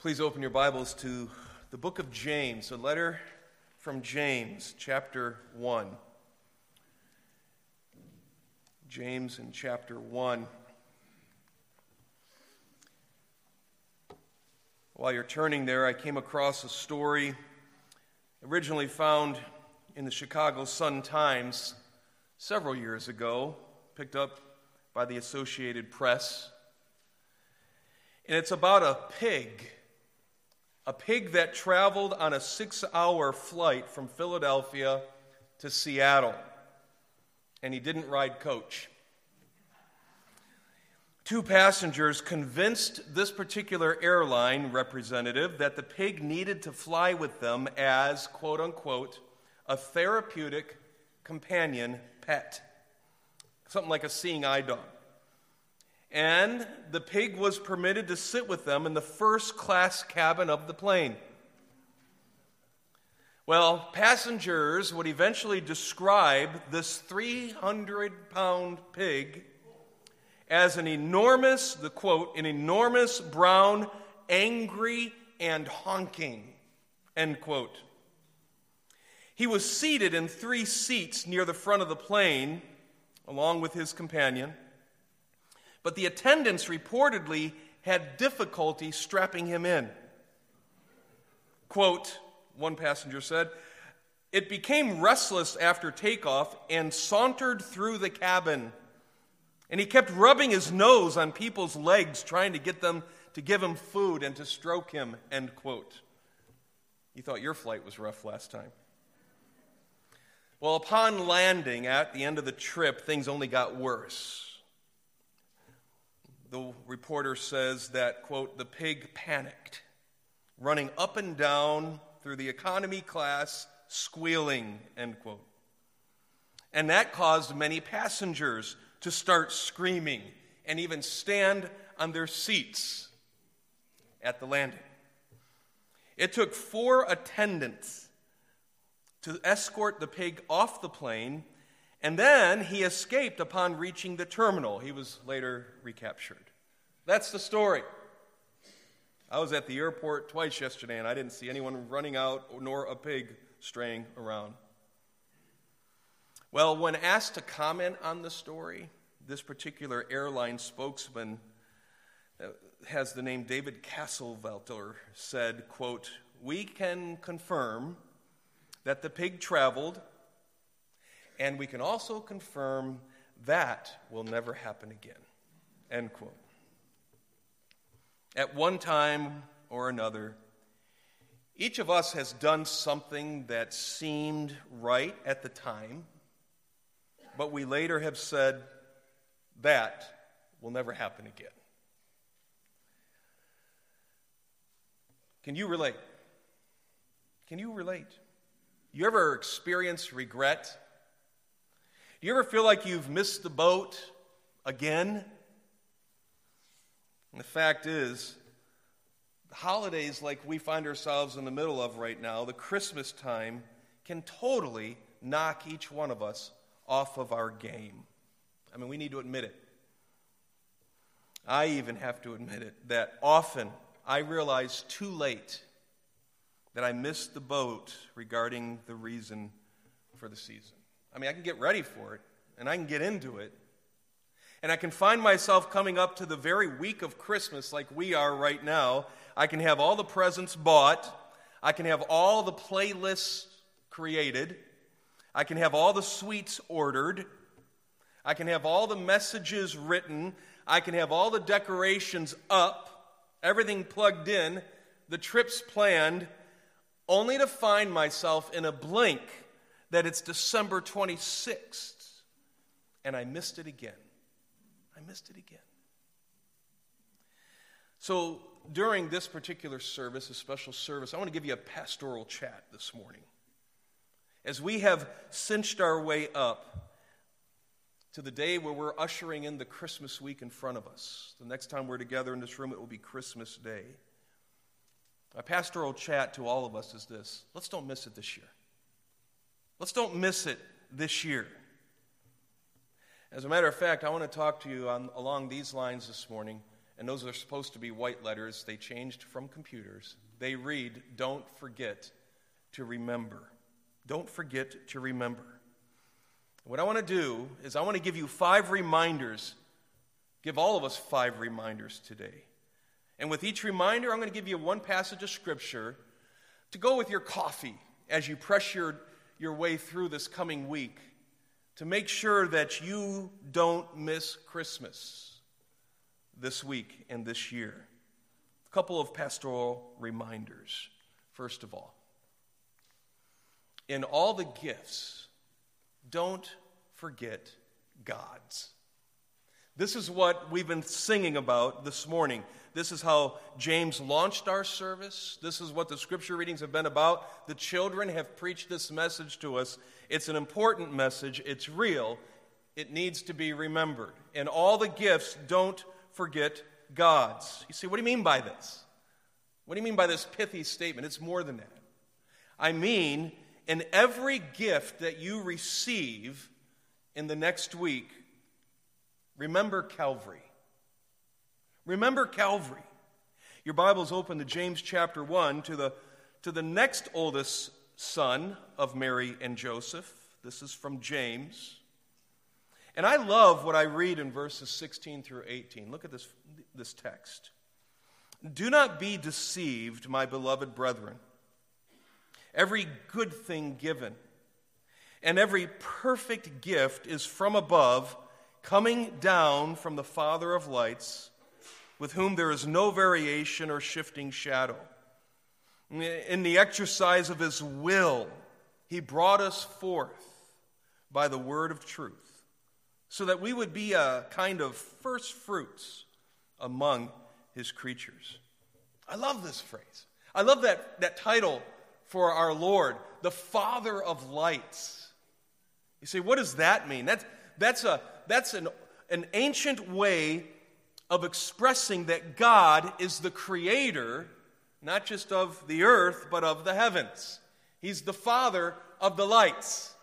Please open your Bibles to the book of James, a letter from James, chapter 1. James in chapter 1. While you're turning there, I came across a story originally found in the Chicago Sun Times several years ago, picked up by the Associated Press. And it's about a pig a pig that traveled on a six hour flight from Philadelphia to Seattle. And he didn't ride coach. Two passengers convinced this particular airline representative that the pig needed to fly with them as, quote unquote, a therapeutic companion pet. Something like a seeing eye dog and the pig was permitted to sit with them in the first class cabin of the plane. Well, passengers would eventually describe this 300 pound pig as an enormous, the quote, an enormous brown, angry, and honking, end quote. He was seated in three seats near the front of the plane, along with his companion. But the attendants reportedly had difficulty strapping him in. Quote, one passenger said, it became restless after takeoff and sauntered through the cabin. And he kept rubbing his nose on people's legs, trying to get them to give him food and to stroke him, end quote. You thought your flight was rough last time. Well, upon landing at the end of the trip, things only got worse the reporter says that, quote, the pig panicked, running up and down through the economy class, squealing, end quote. And that caused many passengers to start screaming and even stand on their seats at the landing. It took four attendants to escort the pig off the plane and then he escaped upon reaching the terminal. He was later recaptured. That's the story. I was at the airport twice yesterday and I didn't see anyone running out nor a pig straying around. Well, when asked to comment on the story, this particular airline spokesman uh, has the name David Castlewelter said, quote, "We can confirm that the pig traveled and we can also confirm that will never happen again. End quote. At one time or another, each of us has done something that seemed right at the time, but we later have said, that will never happen again. Can you relate? Can you relate? You ever experience regret do you ever feel like you've missed the boat again? And the fact is, holidays like we find ourselves in the middle of right now, the Christmas time, can totally knock each one of us off of our game. I mean, we need to admit it. I even have to admit it that often I realize too late that I missed the boat regarding the reason for the season. I mean, I can get ready for it and I can get into it. And I can find myself coming up to the very week of Christmas like we are right now. I can have all the presents bought. I can have all the playlists created. I can have all the sweets ordered. I can have all the messages written. I can have all the decorations up, everything plugged in, the trips planned, only to find myself in a blink that it's December 26th and I missed it again. I missed it again. So, during this particular service, a special service, I want to give you a pastoral chat this morning. As we have cinched our way up to the day where we're ushering in the Christmas week in front of us, the next time we're together in this room, it will be Christmas Day. My pastoral chat to all of us is this let's don't miss it this year. Let's don't miss it this year. As a matter of fact, I want to talk to you on, along these lines this morning and those are supposed to be white letters. They changed from computers. They read, Don't forget to remember. Don't forget to remember. What I want to do is, I want to give you five reminders, give all of us five reminders today. And with each reminder, I'm going to give you one passage of Scripture to go with your coffee as you press your, your way through this coming week to make sure that you don't miss Christmas this week and this year. A couple of pastoral reminders. First of all, in all the gifts, don't forget God's. This is what we've been singing about this morning. This is how James launched our service. This is what the scripture readings have been about. The children have preached this message to us. It's an important message, it's real, it needs to be remembered. And all the gifts, don't forget God's. You see, what do you mean by this? What do you mean by this pithy statement? It's more than that. I mean, in every gift that you receive in the next week, remember Calvary. Remember Calvary. Your Bible's open to James chapter 1 to the, to the next oldest son of Mary and Joseph. This is from James. And I love what I read in verses 16 through 18. Look at this, this text. Do not be deceived, my beloved brethren. Every good thing given and every perfect gift is from above, coming down from the Father of lights, with whom there is no variation or shifting shadow. In the exercise of his will, he brought us forth by the word of truth, so that we would be a kind of first fruits among his creatures. I love this phrase. I love that, that title for our Lord, the Father of lights. You say, what does that mean? That's, that's, a, that's an, an ancient way of expressing that God is the creator, not just of the earth, but of the heavens. He's the Father of the lights.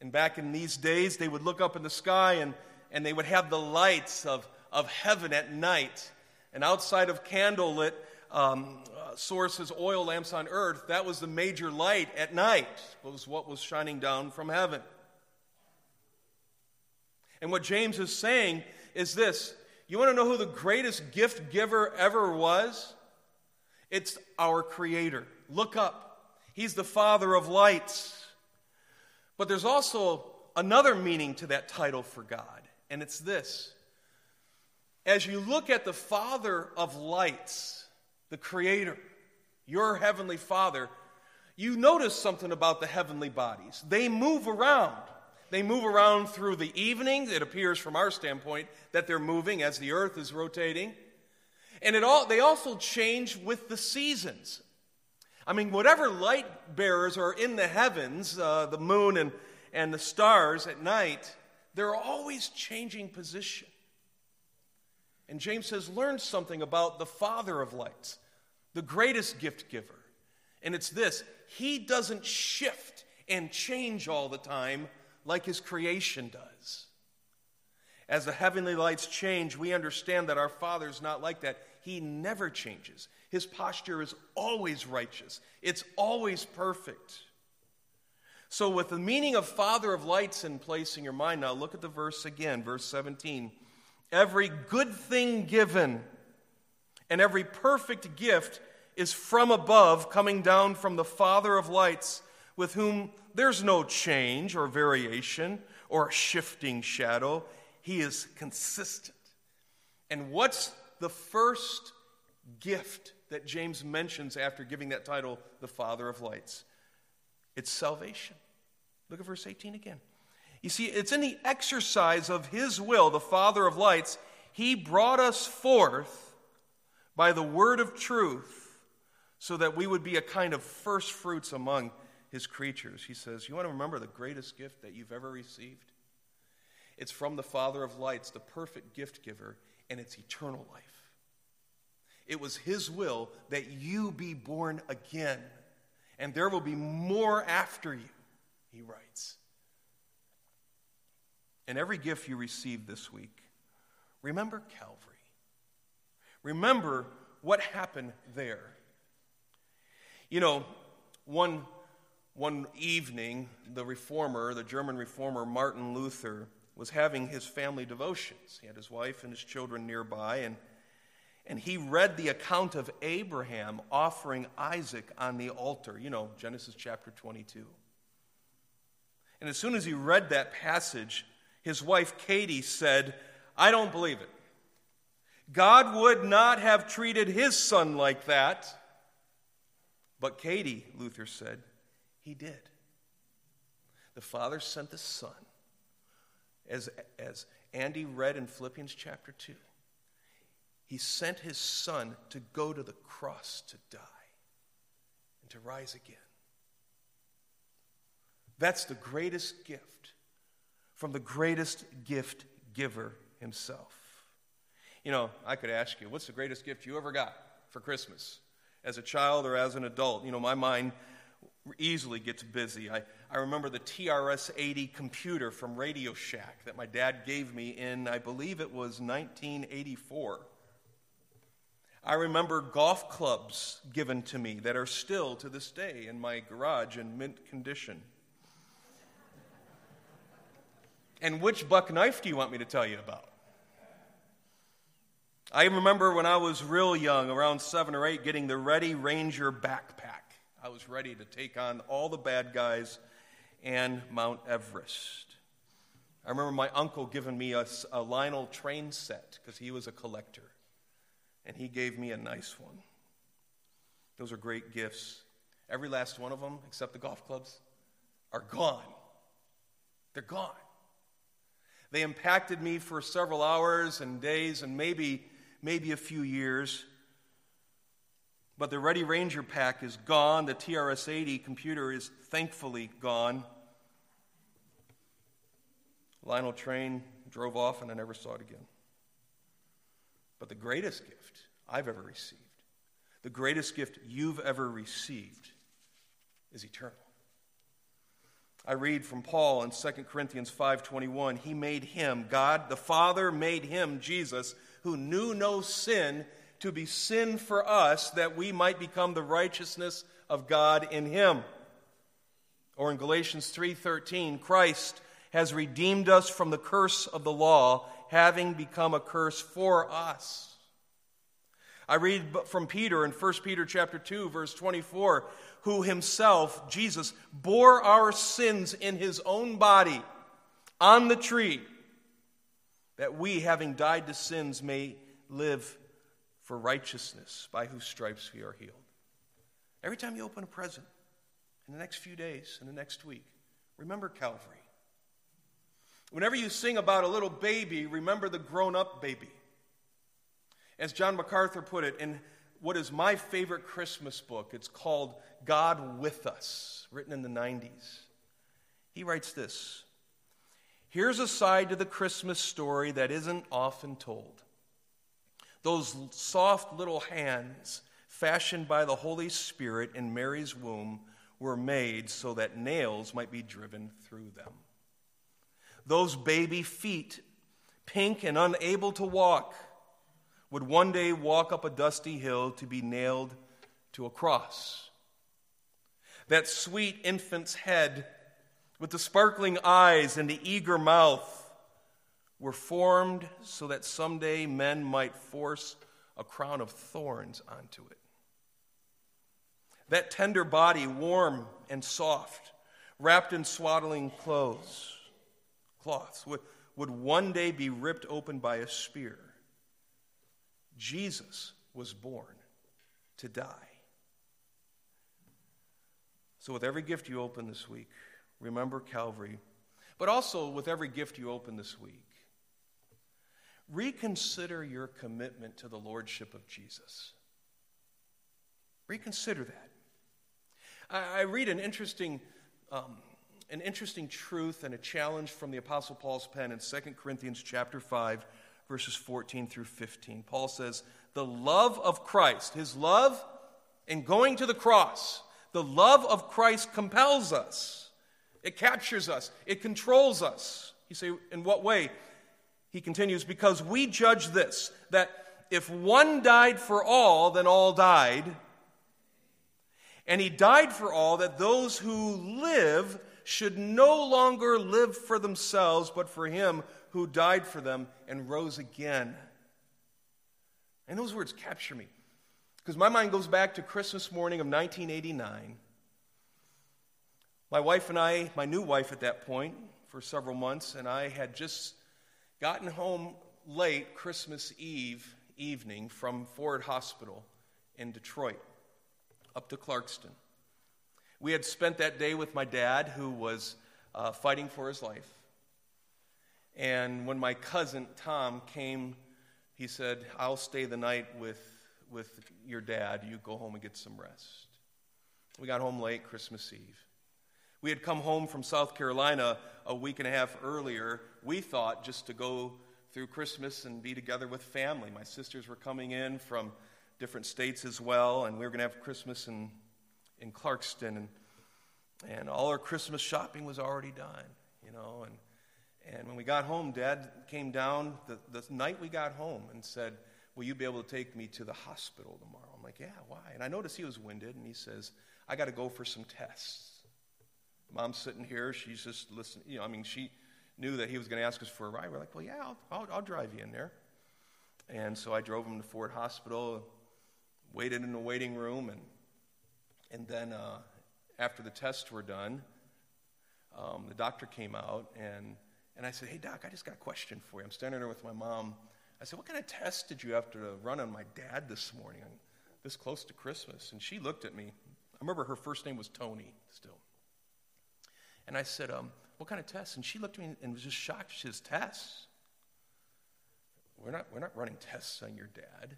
And back in these days, they would look up in the sky and, and they would have the lights of, of heaven at night. And outside of candlelit um, sources, oil lamps on earth, that was the major light at night, was what was shining down from heaven. And what James is saying is this you want to know who the greatest gift giver ever was? It's our Creator. Look up. He's the Father of lights. But there's also another meaning to that title for God, and it's this. As you look at the Father of lights, the Creator, your Heavenly Father, you notice something about the heavenly bodies. They move around. They move around through the evening. It appears from our standpoint that they're moving as the earth is rotating. And it all, they also change with the seasons. I mean, whatever light bearers are in the heavens, uh, the moon and, and the stars at night, they're always changing position. And James says, learn something about the Father of lights, the greatest gift giver. And it's this He doesn't shift and change all the time like His creation does. As the heavenly lights change, we understand that our Father's not like that. He never changes. His posture is always righteous, it's always perfect. So, with the meaning of Father of lights in place in your mind, now look at the verse again, verse 17 every good thing given, and every perfect gift is from above, coming down from the Father of lights, with whom there's no change or variation or shifting shadow. He is consistent. And what's the first gift that James mentions after giving that title, the Father of lights? It's salvation. Look at verse 18 again. You see, it's in the exercise of His will, the Father of lights, He brought us forth by the word of truth so that we would be a kind of first fruits among His creatures. He says, You want to remember the greatest gift that you've ever received? It's from the Father of lights, the perfect gift giver, and it's eternal life. It was His will that you be born again, and there will be more after you, he writes. And every gift you receive this week, remember Calvary. Remember what happened there. You know, one, one evening, the reformer, the German reformer Martin Luther, was having his family devotions. He had his wife and his children nearby, and, and he read the account of Abraham offering Isaac on the altar. You know, Genesis chapter 22. And as soon as he read that passage, his wife Katie said, I don't believe it. God would not have treated his son like that. But Katie, Luther said, he did. The Father sent the Son. As, as Andy read in Philippians chapter 2, he sent his Son to go to the cross to die and to rise again. That's the greatest gift from the greatest gift giver himself. You know, I could ask you, what's the greatest gift you ever got for Christmas? As a child or as an adult? You know, my mind easily gets busy. I, I remember the TRS 80 computer from Radio Shack that my dad gave me in, I believe it was 1984. I remember golf clubs given to me that are still to this day in my garage in mint condition. And which buck knife do you want me to tell you about? I remember when I was real young, around seven or eight, getting the Ready Ranger backpack. I was ready to take on all the bad guys and Mount Everest. I remember my uncle giving me a, a Lionel train set because he was a collector, and he gave me a nice one. Those are great gifts. Every last one of them, except the golf clubs, are gone. They're gone. They impacted me for several hours and days and maybe, maybe a few years. But the Ready Ranger pack is gone. The TRS 80 computer is thankfully gone. Lionel Train drove off and I never saw it again. But the greatest gift I've ever received, the greatest gift you've ever received, is eternal. I read from Paul in 2 Corinthians 5:21, he made him, God the Father made him Jesus who knew no sin to be sin for us that we might become the righteousness of God in him. Or in Galatians 3:13, Christ has redeemed us from the curse of the law, having become a curse for us. I read from Peter in 1 Peter chapter 2 verse 24, who himself, Jesus, bore our sins in his own body on the tree, that we, having died to sins, may live for righteousness, by whose stripes we are healed. Every time you open a present, in the next few days, in the next week, remember Calvary. Whenever you sing about a little baby, remember the grown up baby. As John MacArthur put it in what is my favorite Christmas book. It's called God with Us, written in the 90s. He writes this Here's a side to the Christmas story that isn't often told. Those soft little hands, fashioned by the Holy Spirit in Mary's womb, were made so that nails might be driven through them. Those baby feet, pink and unable to walk, would one day walk up a dusty hill to be nailed to a cross. That sweet infant's head, with the sparkling eyes and the eager mouth, were formed so that someday men might force a crown of thorns onto it. That tender body, warm and soft, wrapped in swaddling clothes, cloths, would, would one day be ripped open by a spear Jesus was born to die. So, with every gift you open this week, remember Calvary, but also with every gift you open this week, reconsider your commitment to the Lordship of Jesus. Reconsider that. I, I read an interesting, um, an interesting truth and a challenge from the Apostle Paul's pen in 2 Corinthians chapter 5, verses 14 through 15. Paul says, The love of Christ, his love in going to the cross, the love of Christ compels us. It captures us, it controls us. You say, In what way? He continues, Because we judge this, that if one died for all, then all died. And he died for all that those who live should no longer live for themselves, but for him who died for them and rose again. And those words capture me because my mind goes back to Christmas morning of 1989. My wife and I, my new wife at that point, for several months, and I had just gotten home late Christmas Eve evening from Ford Hospital in Detroit up to Clarkston. We had spent that day with my dad, who was uh, fighting for his life. And when my cousin Tom came, he said, I'll stay the night with, with your dad. You go home and get some rest. We got home late Christmas Eve. We had come home from South Carolina a week and a half earlier. We thought just to go through Christmas and be together with family. My sisters were coming in from different states as well, and we were going to have Christmas in, in Clarkston. And, and all our Christmas shopping was already done, you know. And, and when we got home, Dad came down the, the night we got home and said, Will you be able to take me to the hospital tomorrow? I'm like, Yeah, why? And I noticed he was winded, and he says, I got to go for some tests. Mom's sitting here. She's just listening. You know, I mean, she knew that he was going to ask us for a ride. We're like, well, yeah, I'll, I'll, I'll drive you in there. And so I drove him to Ford Hospital, waited in the waiting room, and, and then uh, after the tests were done, um, the doctor came out, and, and I said, hey, doc, I just got a question for you. I'm standing there with my mom. I said, what kind of test did you have to run on my dad this morning, this close to Christmas? And she looked at me. I remember her first name was Tony still. And I said, um, What kind of tests? And she looked at me and was just shocked. She says, Tests? We're not, we're not running tests on your dad.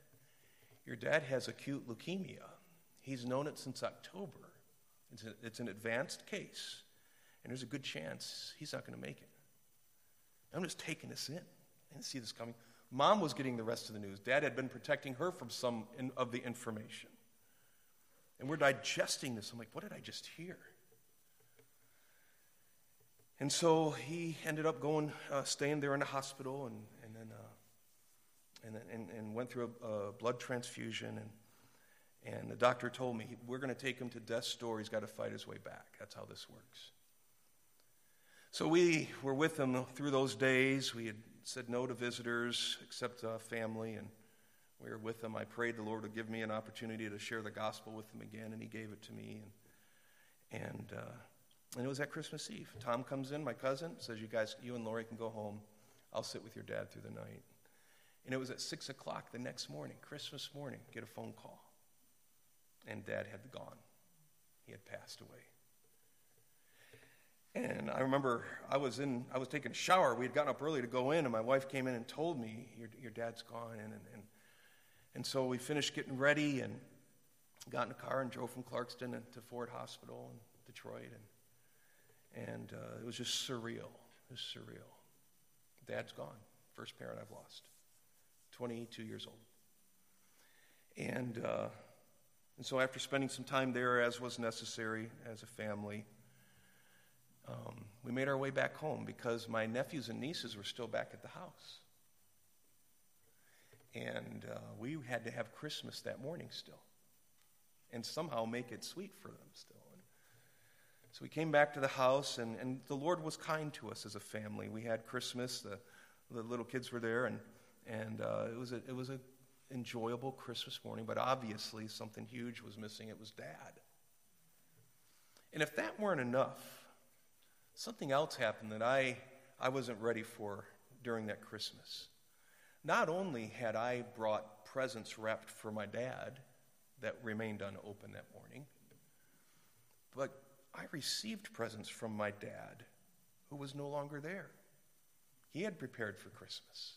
Your dad has acute leukemia. He's known it since October. It's, a, it's an advanced case, and there's a good chance he's not going to make it. I'm just taking this in. I didn't see this coming. Mom was getting the rest of the news. Dad had been protecting her from some in, of the information. And we're digesting this. I'm like, what did I just hear? And so he ended up going, uh, staying there in the hospital, and, and then uh, and, and, and went through a, a, blood transfusion. And, and the doctor told me, we're going to take him to death's door. He's got to fight his way back. That's how this works. So we were with him through those days. We had said no to visitors except uh, family, and we were with him. I prayed the Lord would give me an opportunity to share the gospel with him again, and he gave it to me. And, and uh, and it was at Christmas Eve. Tom comes in, my cousin, says, You guys, you and Lori can go home. I'll sit with your dad through the night. And it was at 6 o'clock the next morning, Christmas morning, get a phone call. And dad had gone. He had passed away. And I remember I was in, I was taking a shower. We had gotten up early to go in, and my wife came in and told me, Your, your dad's gone. And, and, and, so we finished getting ready and got in a car and drove from Clarkston to Ford Hospital in Detroit. And and uh, it was just surreal. It was surreal. Dad's gone. First parent I've lost. 22 years old. And, uh, and so after spending some time there, as was necessary as a family, um, we made our way back home because my nephews and nieces were still back at the house. And uh, we had to have Christmas that morning still and somehow make it sweet for them still. So we came back to the house, and, and the Lord was kind to us as a family. We had Christmas, the, the little kids were there, and, and uh, it was an it was a enjoyable Christmas morning, but obviously something huge was missing. It was Dad. And if that weren't enough, something else happened that I, I wasn't ready for during that Christmas. Not only had I brought presents wrapped for my dad that remained unopened that morning, but I received presents from my dad, who was no longer there. He had prepared for Christmas.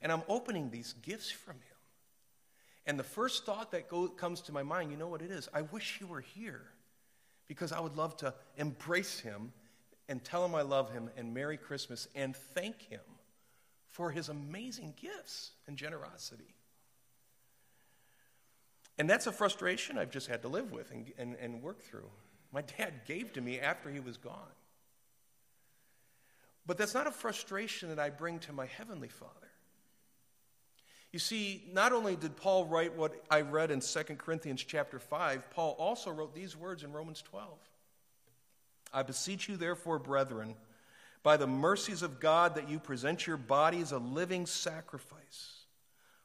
And I'm opening these gifts from him. And the first thought that go, comes to my mind, you know what it is? I wish he were here because I would love to embrace him and tell him I love him and Merry Christmas and thank him for his amazing gifts and generosity. And that's a frustration I've just had to live with and, and, and work through my dad gave to me after he was gone. But that's not a frustration that I bring to my Heavenly Father. You see, not only did Paul write what I read in 2 Corinthians chapter 5, Paul also wrote these words in Romans 12. I beseech you, therefore, brethren, by the mercies of God, that you present your bodies a living sacrifice,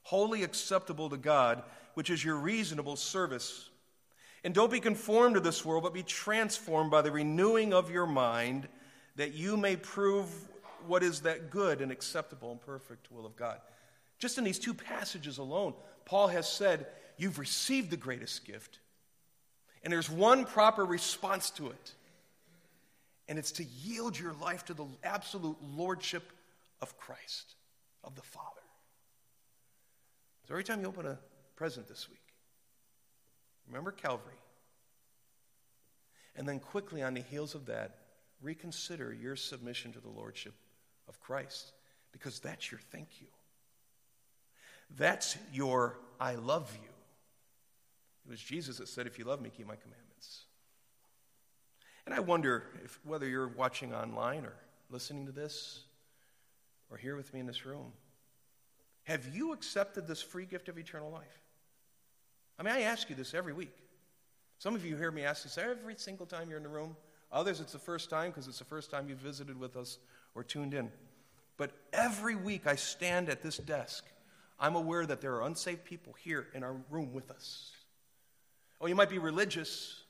holy acceptable to God, which is your reasonable service. And don't be conformed to this world, but be transformed by the renewing of your mind, that you may prove what is that good and acceptable and perfect will of God. Just in these two passages alone, Paul has said, You've received the greatest gift, and there's one proper response to it, and it's to yield your life to the absolute lordship of Christ, of the Father. So every time you open a present this week, remember Calvary. And then quickly on the heels of that, reconsider your submission to the lordship of Christ because that's your thank you. That's your I love you. It was Jesus that said, If you love me, keep my commandments. And I wonder if whether you're watching online or listening to this or here with me in this room, have you accepted this free gift of eternal life? I mean, I ask you this every week. Some of you hear me ask this every single time you're in the room. Others, it's the first time because it's the first time you've visited with us or tuned in. But every week I stand at this desk I'm aware that there are unsaved people here in our room with us. Oh, you might be religious,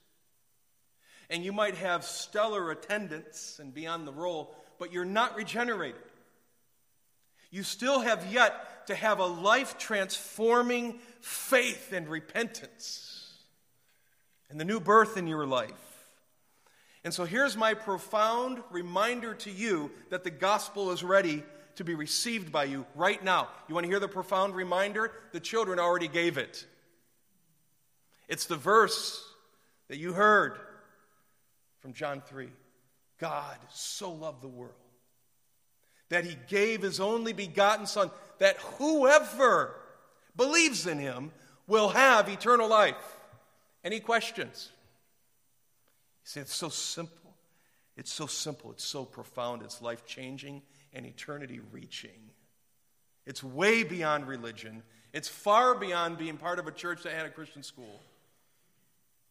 and you might have stellar attendance and be on the roll, but you're not regenerated. You still have yet to have a life transforming faith and repentance and the new birth in your life. And so here's my profound reminder to you that the gospel is ready to be received by you right now. You want to hear the profound reminder? The children already gave it. It's the verse that you heard from John 3. God so loved the world that he gave his only begotten Son, that whoever believes in him will have eternal life. Any questions? You say, it's so simple. It's so simple. It's so profound. It's life changing and eternity reaching. It's way beyond religion, it's far beyond being part of a church that had a Christian school.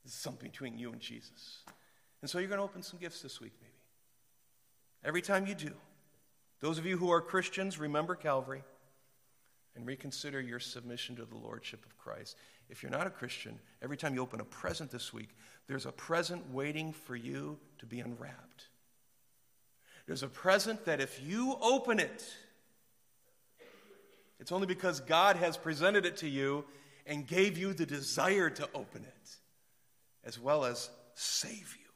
It's something between you and Jesus. And so you're going to open some gifts this week, maybe. Every time you do, those of you who are Christians, remember Calvary and reconsider your submission to the Lordship of Christ. If you're not a Christian, every time you open a present this week, there's a present waiting for you to be unwrapped. There's a present that if you open it, it's only because God has presented it to you and gave you the desire to open it, as well as save you.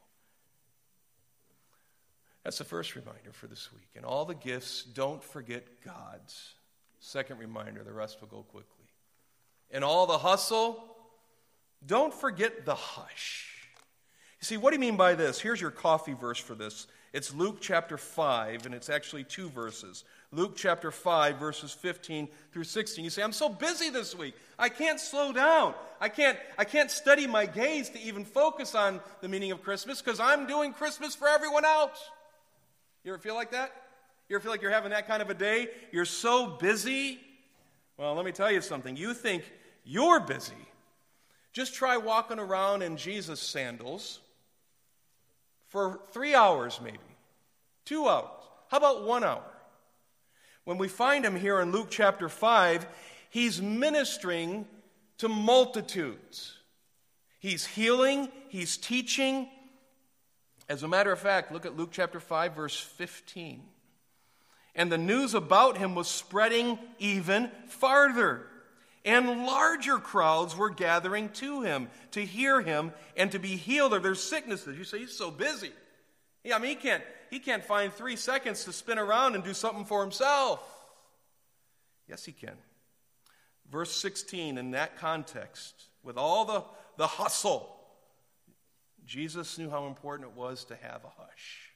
That's the first reminder for this week. And all the gifts, don't forget God's. Second reminder, the rest will go quickly. And all the hustle, don't forget the hush. You see, what do you mean by this? Here's your coffee verse for this. It's Luke chapter 5, and it's actually two verses. Luke chapter 5, verses 15 through 16. You say, I'm so busy this week. I can't slow down. I can't, I can't study my gaze to even focus on the meaning of Christmas because I'm doing Christmas for everyone else. You ever feel like that? You ever feel like you're having that kind of a day? You're so busy. Well, let me tell you something. You think you're busy. Just try walking around in Jesus' sandals for three hours, maybe, two hours. How about one hour? When we find him here in Luke chapter 5, he's ministering to multitudes. He's healing, he's teaching. As a matter of fact, look at Luke chapter 5, verse 15. And the news about him was spreading even farther. And larger crowds were gathering to him to hear him and to be healed of their sicknesses. You say, he's so busy. Yeah, I mean, he can't, he can't find three seconds to spin around and do something for himself. Yes, he can. Verse 16, in that context, with all the, the hustle, Jesus knew how important it was to have a hush.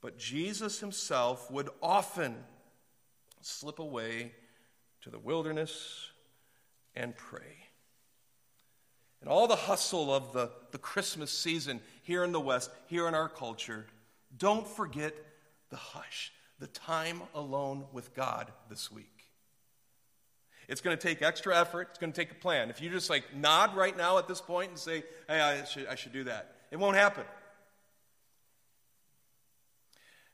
But Jesus himself would often slip away to the wilderness and pray. And all the hustle of the, the Christmas season here in the West, here in our culture, don't forget the hush, the time alone with God this week. It's going to take extra effort. It's going to take a plan. If you just like nod right now at this point and say, hey, I should, I should do that, it won't happen.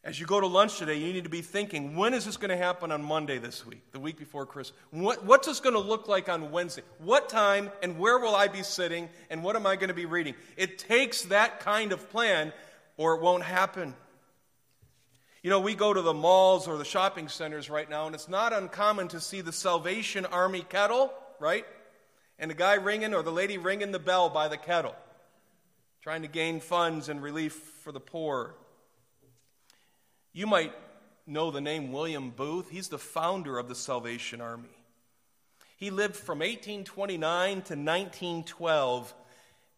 As you go to lunch today, you need to be thinking, when is this going to happen on Monday this week, the week before Christmas? What, what's this going to look like on Wednesday? What time and where will I be sitting and what am I going to be reading? It takes that kind of plan or it won't happen. You know, we go to the malls or the shopping centers right now, and it's not uncommon to see the Salvation Army kettle, right? And the guy ringing or the lady ringing the bell by the kettle, trying to gain funds and relief for the poor. You might know the name William Booth. He's the founder of the Salvation Army. He lived from 1829 to 1912.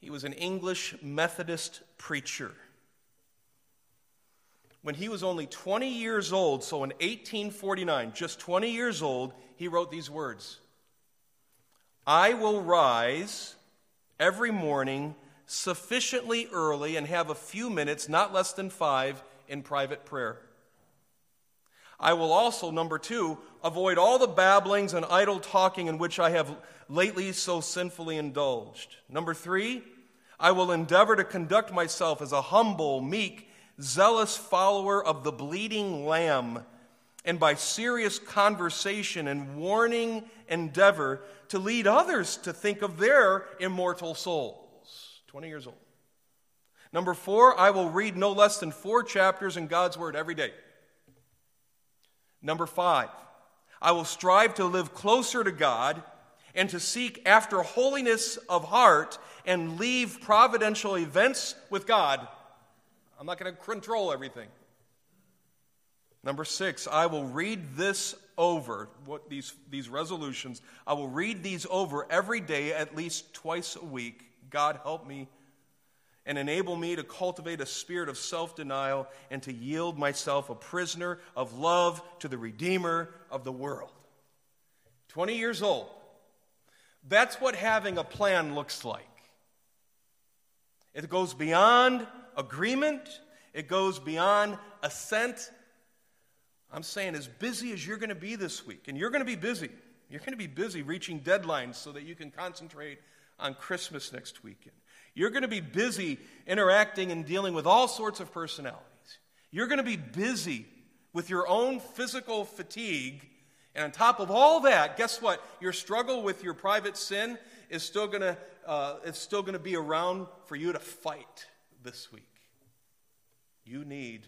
He was an English Methodist preacher. When he was only 20 years old, so in 1849, just 20 years old, he wrote these words I will rise every morning sufficiently early and have a few minutes, not less than five, in private prayer. I will also, number two, avoid all the babblings and idle talking in which I have lately so sinfully indulged. Number three, I will endeavor to conduct myself as a humble, meek, zealous follower of the bleeding lamb, and by serious conversation and warning endeavor to lead others to think of their immortal souls. 20 years old. Number four, I will read no less than four chapters in God's Word every day. Number five, I will strive to live closer to God and to seek after holiness of heart and leave providential events with God. I'm not going to control everything. Number six, I will read this over, what these, these resolutions, I will read these over every day, at least twice a week. God help me and enable me to cultivate a spirit of self denial and to yield myself a prisoner of love to the Redeemer of the world. 20 years old. That's what having a plan looks like. It goes beyond agreement, it goes beyond assent. I'm saying, as busy as you're going to be this week, and you're going to be busy, you're going to be busy reaching deadlines so that you can concentrate on Christmas next weekend. You're going to be busy interacting and dealing with all sorts of personalities. You're going to be busy with your own physical fatigue. And on top of all that, guess what? Your struggle with your private sin is still going to, uh, it's still going to be around for you to fight this week. You need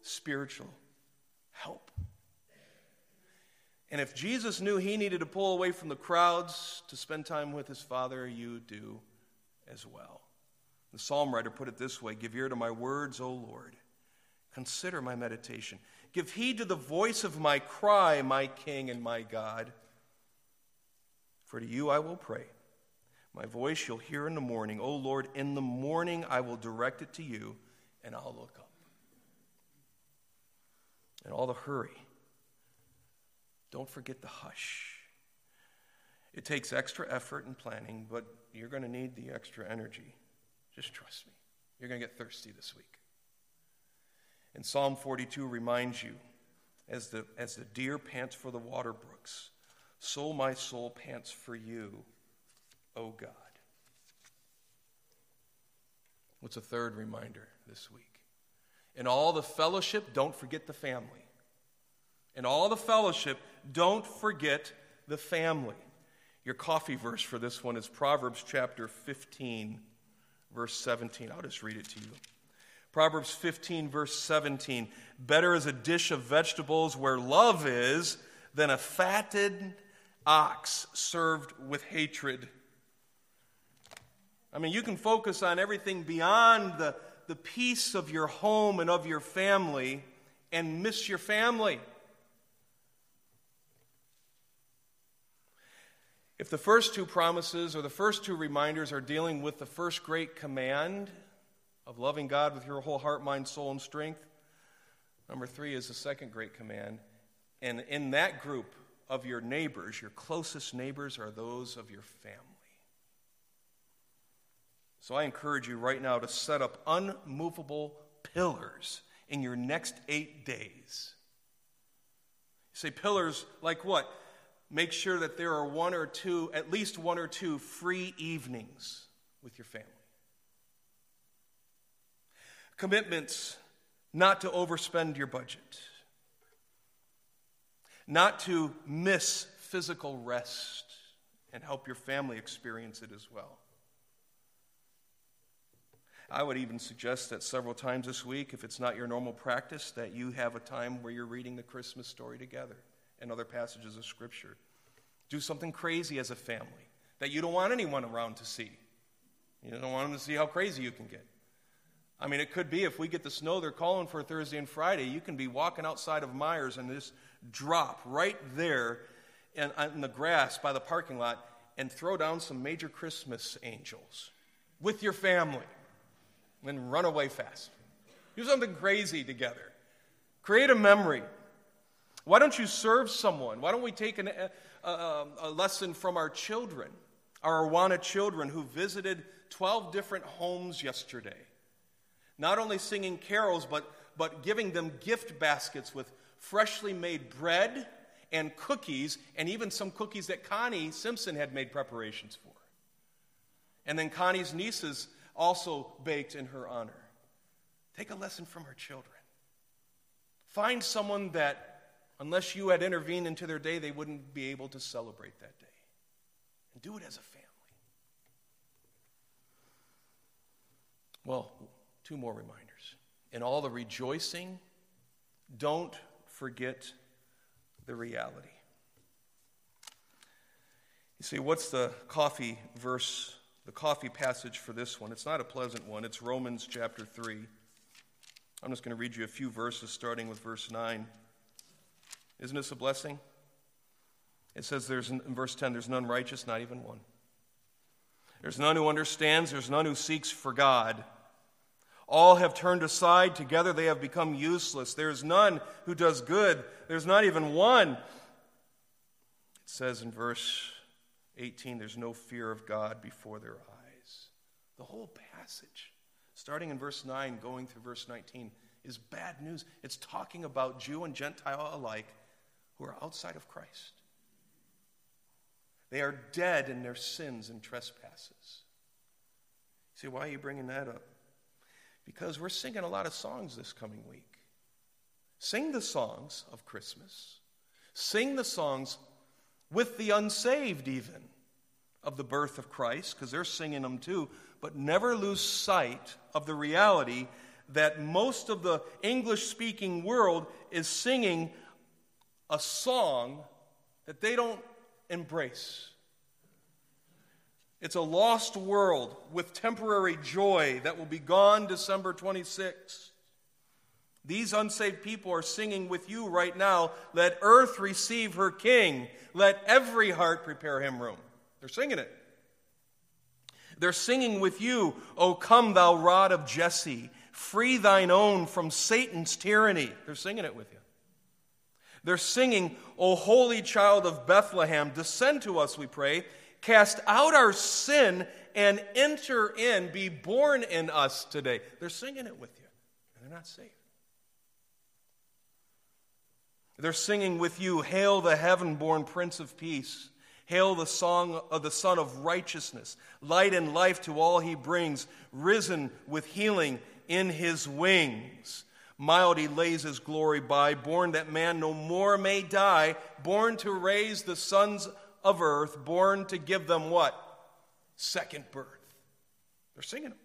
spiritual help. And if Jesus knew he needed to pull away from the crowds to spend time with his Father, you do as well. The psalm writer put it this way Give ear to my words, O Lord. Consider my meditation. Give heed to the voice of my cry, my King and my God. For to you I will pray. My voice you'll hear in the morning. O Lord, in the morning I will direct it to you, and I'll look up. And all the hurry, don't forget the hush. It takes extra effort and planning, but you're going to need the extra energy. Just trust me. You're going to get thirsty this week. And Psalm 42 reminds you as the, as the deer pants for the water brooks, so my soul pants for you, O God. What's a third reminder this week? In all the fellowship, don't forget the family. In all the fellowship, don't forget the family. Your coffee verse for this one is Proverbs chapter 15, verse 17. I'll just read it to you. Proverbs 15, verse 17. Better is a dish of vegetables where love is than a fatted ox served with hatred. I mean, you can focus on everything beyond the, the peace of your home and of your family and miss your family. If the first two promises or the first two reminders are dealing with the first great command of loving God with your whole heart, mind, soul, and strength, number three is the second great command. And in that group of your neighbors, your closest neighbors are those of your family. So I encourage you right now to set up unmovable pillars in your next eight days. You say pillars like what? Make sure that there are one or two, at least one or two free evenings with your family. Commitments not to overspend your budget, not to miss physical rest and help your family experience it as well. I would even suggest that several times this week, if it's not your normal practice, that you have a time where you're reading the Christmas story together and other passages of Scripture. Do something crazy as a family that you don't want anyone around to see. You don't want them to see how crazy you can get. I mean, it could be if we get the snow they're calling for Thursday and Friday, you can be walking outside of Myers and just drop right there in, in the grass by the parking lot and throw down some major Christmas angels with your family and run away fast. Do something crazy together. Create a memory. Why don't you serve someone? Why don't we take an, a, a, a lesson from our children, our Awana children who visited 12 different homes yesterday? Not only singing carols, but, but giving them gift baskets with freshly made bread and cookies, and even some cookies that Connie Simpson had made preparations for. And then Connie's nieces also baked in her honor. Take a lesson from her children. Find someone that, unless you had intervened into their day, they wouldn't be able to celebrate that day. And do it as a family. Well, two more reminders. In all the rejoicing, don't forget the reality. You see, what's the coffee verse, the coffee passage for this one? It's not a pleasant one. It's Romans chapter 3. I'm just going to read you a few verses starting with verse 9. Isn't this a blessing? It says there's in verse 10 there's none righteous, not even one. There's none who understands, there's none who seeks for God. All have turned aside. Together they have become useless. There is none who does good. There's not even one. It says in verse 18 there's no fear of God before their eyes. The whole passage, starting in verse 9, going through verse 19, is bad news. It's talking about Jew and Gentile alike who are outside of Christ. They are dead in their sins and trespasses. See, why are you bringing that up? because we're singing a lot of songs this coming week. Sing the songs of Christmas. Sing the songs with the unsaved, even, of the birth of Christ, because they're singing them too. But never lose sight of the reality that most of the English speaking world is singing a song that they don't embrace. It's a lost world with temporary joy that will be gone December 26th. These unsaved people are singing with you right now, Let earth receive her king. Let every heart prepare him room. They're singing it. They're singing with you, O come, thou rod of Jesse, free thine own from Satan's tyranny. They're singing it with you. They're singing, O holy child of Bethlehem, descend to us, we pray, Cast out our sin and enter in, be born in us today. They're singing it with you, and they're not saved. They're singing with you, Hail the heaven born Prince of Peace. Hail the song of the Sun of Righteousness, light and life to all he brings, risen with healing in his wings. Mild he lays his glory by, born that man no more may die, born to raise the sons of earth, born to give them what? Second birth. They're singing them.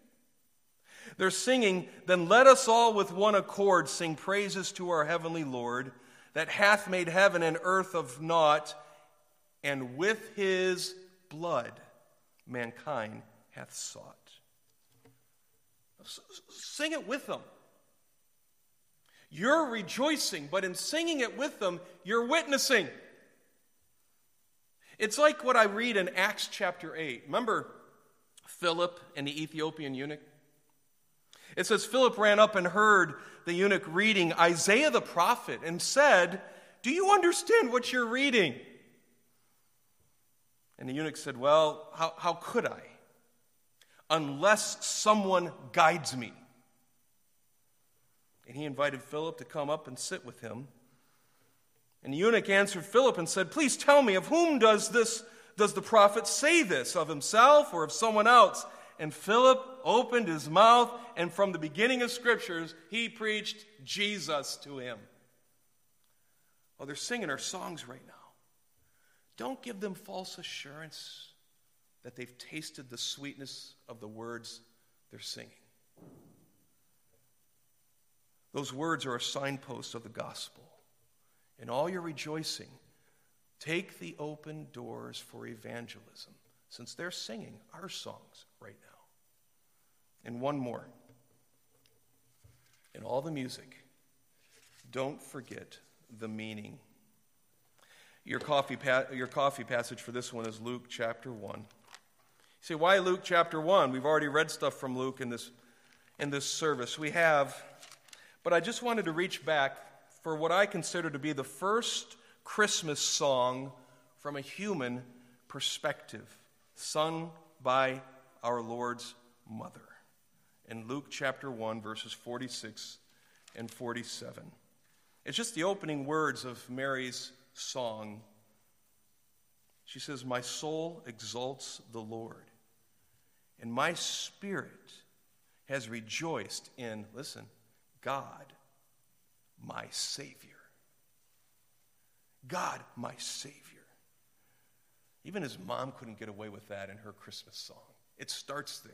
They're singing, Then let us all with one accord sing praises to our heavenly Lord, that hath made heaven and earth of naught, and with his blood mankind hath sought. Sing it with them. You're rejoicing, but in singing it with them, you're witnessing. It's like what I read in Acts chapter 8. Remember Philip and the Ethiopian eunuch? It says Philip ran up and heard the eunuch reading Isaiah the prophet and said, Do you understand what you're reading? And the eunuch said, Well, how, how could I? Unless someone guides me. He invited Philip to come up and sit with him. And the eunuch answered Philip and said, Please tell me, of whom does this does the prophet say this? Of himself or of someone else? And Philip opened his mouth, and from the beginning of scriptures, he preached Jesus to him. Oh, they're singing our songs right now. Don't give them false assurance that they've tasted the sweetness of the words they're singing. Those words are a signpost of the gospel. In all your rejoicing, take the open doors for evangelism, since they're singing our songs right now. And one more. In all the music, don't forget the meaning. Your coffee, pa- your coffee passage for this one is Luke chapter 1. You say, why Luke chapter 1? We've already read stuff from Luke in this, in this service. We have, but I just wanted to reach back for what I consider to be the first Christmas song from a human perspective, sung by our Lord's mother. In Luke chapter 1, verses 46 and 47. It's just the opening words of Mary's song. She says, My soul exalts the Lord, and my spirit has rejoiced in, listen, God my Savior. God, my Savior. Even his mom couldn't get away with that in her Christmas song. It starts there.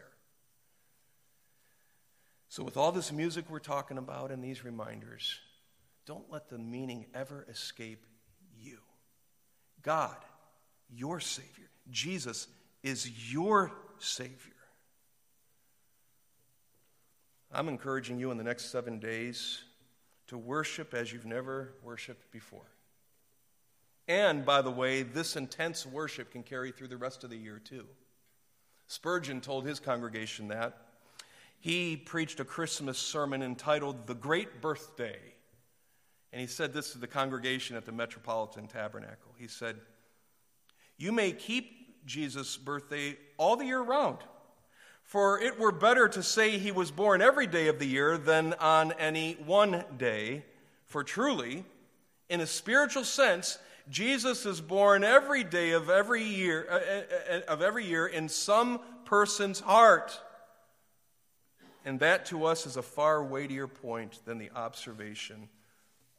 So, with all this music we're talking about and these reminders, don't let the meaning ever escape you. God, your Savior. Jesus is your Savior. I'm encouraging you in the next seven days to worship as you've never worshiped before. And, by the way, this intense worship can carry through the rest of the year, too. Spurgeon told his congregation that. He preached a Christmas sermon entitled The Great Birthday. And he said this to the congregation at the Metropolitan Tabernacle. He said, You may keep Jesus' birthday all the year round. For it were better to say he was born every day of the year than on any one day. For truly, in a spiritual sense, Jesus is born every day of every year uh, uh, uh, of every year in some person's heart. And that to us is a far weightier point than the observation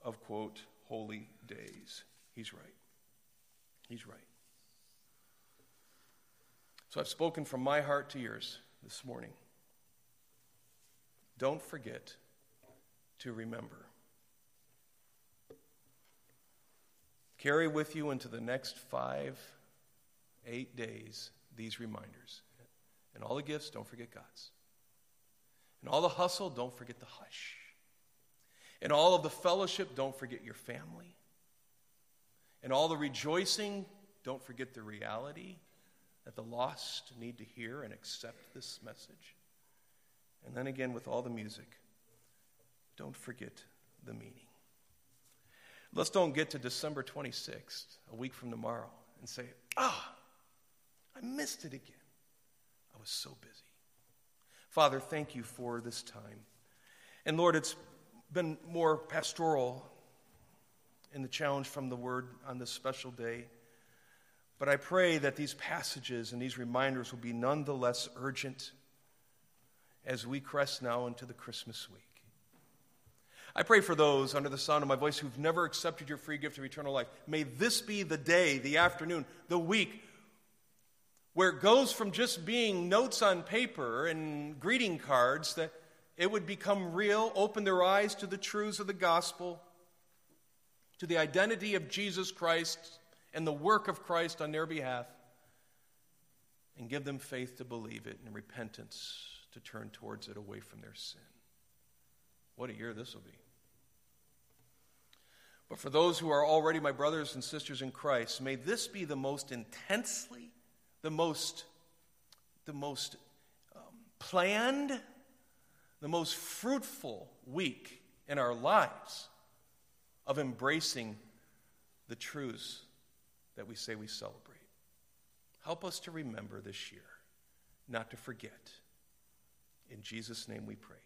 of quote holy days. He's right. He's right. So I've spoken from my heart to yours this morning. Don't forget to remember. Carry with you into the next five, eight days these reminders. And all the gifts, don't forget God's. And all the hustle, don't forget the hush. And all of the fellowship, don't forget your family. And all the rejoicing, don't forget the reality that the lost need to hear and accept this message. And then again, with all the music, don't forget the meaning. Let's don't get to December 26th, a week from tomorrow, and say, ah, I missed it again. I was so busy. Father, thank you for this time. And Lord, it's been more pastoral in the challenge from the word on this special day. But I pray that these passages and these reminders will be nonetheless urgent as we crest now into the Christmas week. I pray for those under the sound of my voice who've never accepted your free gift of eternal life. May this be the day, the afternoon, the week where it goes from just being notes on paper and greeting cards that it would become real, open their eyes to the truths of the gospel, to the identity of Jesus Christ and the work of Christ on their behalf and give them faith to believe it and repentance to turn towards it away from their sin. What a year this will be. But for those who are already my brothers and sisters in Christ, may this be the most intensely, the most, the most um, planned, the most fruitful week in our lives of embracing the truths that we say we celebrate. Help us to remember this year, not to forget. In Jesus' name we pray.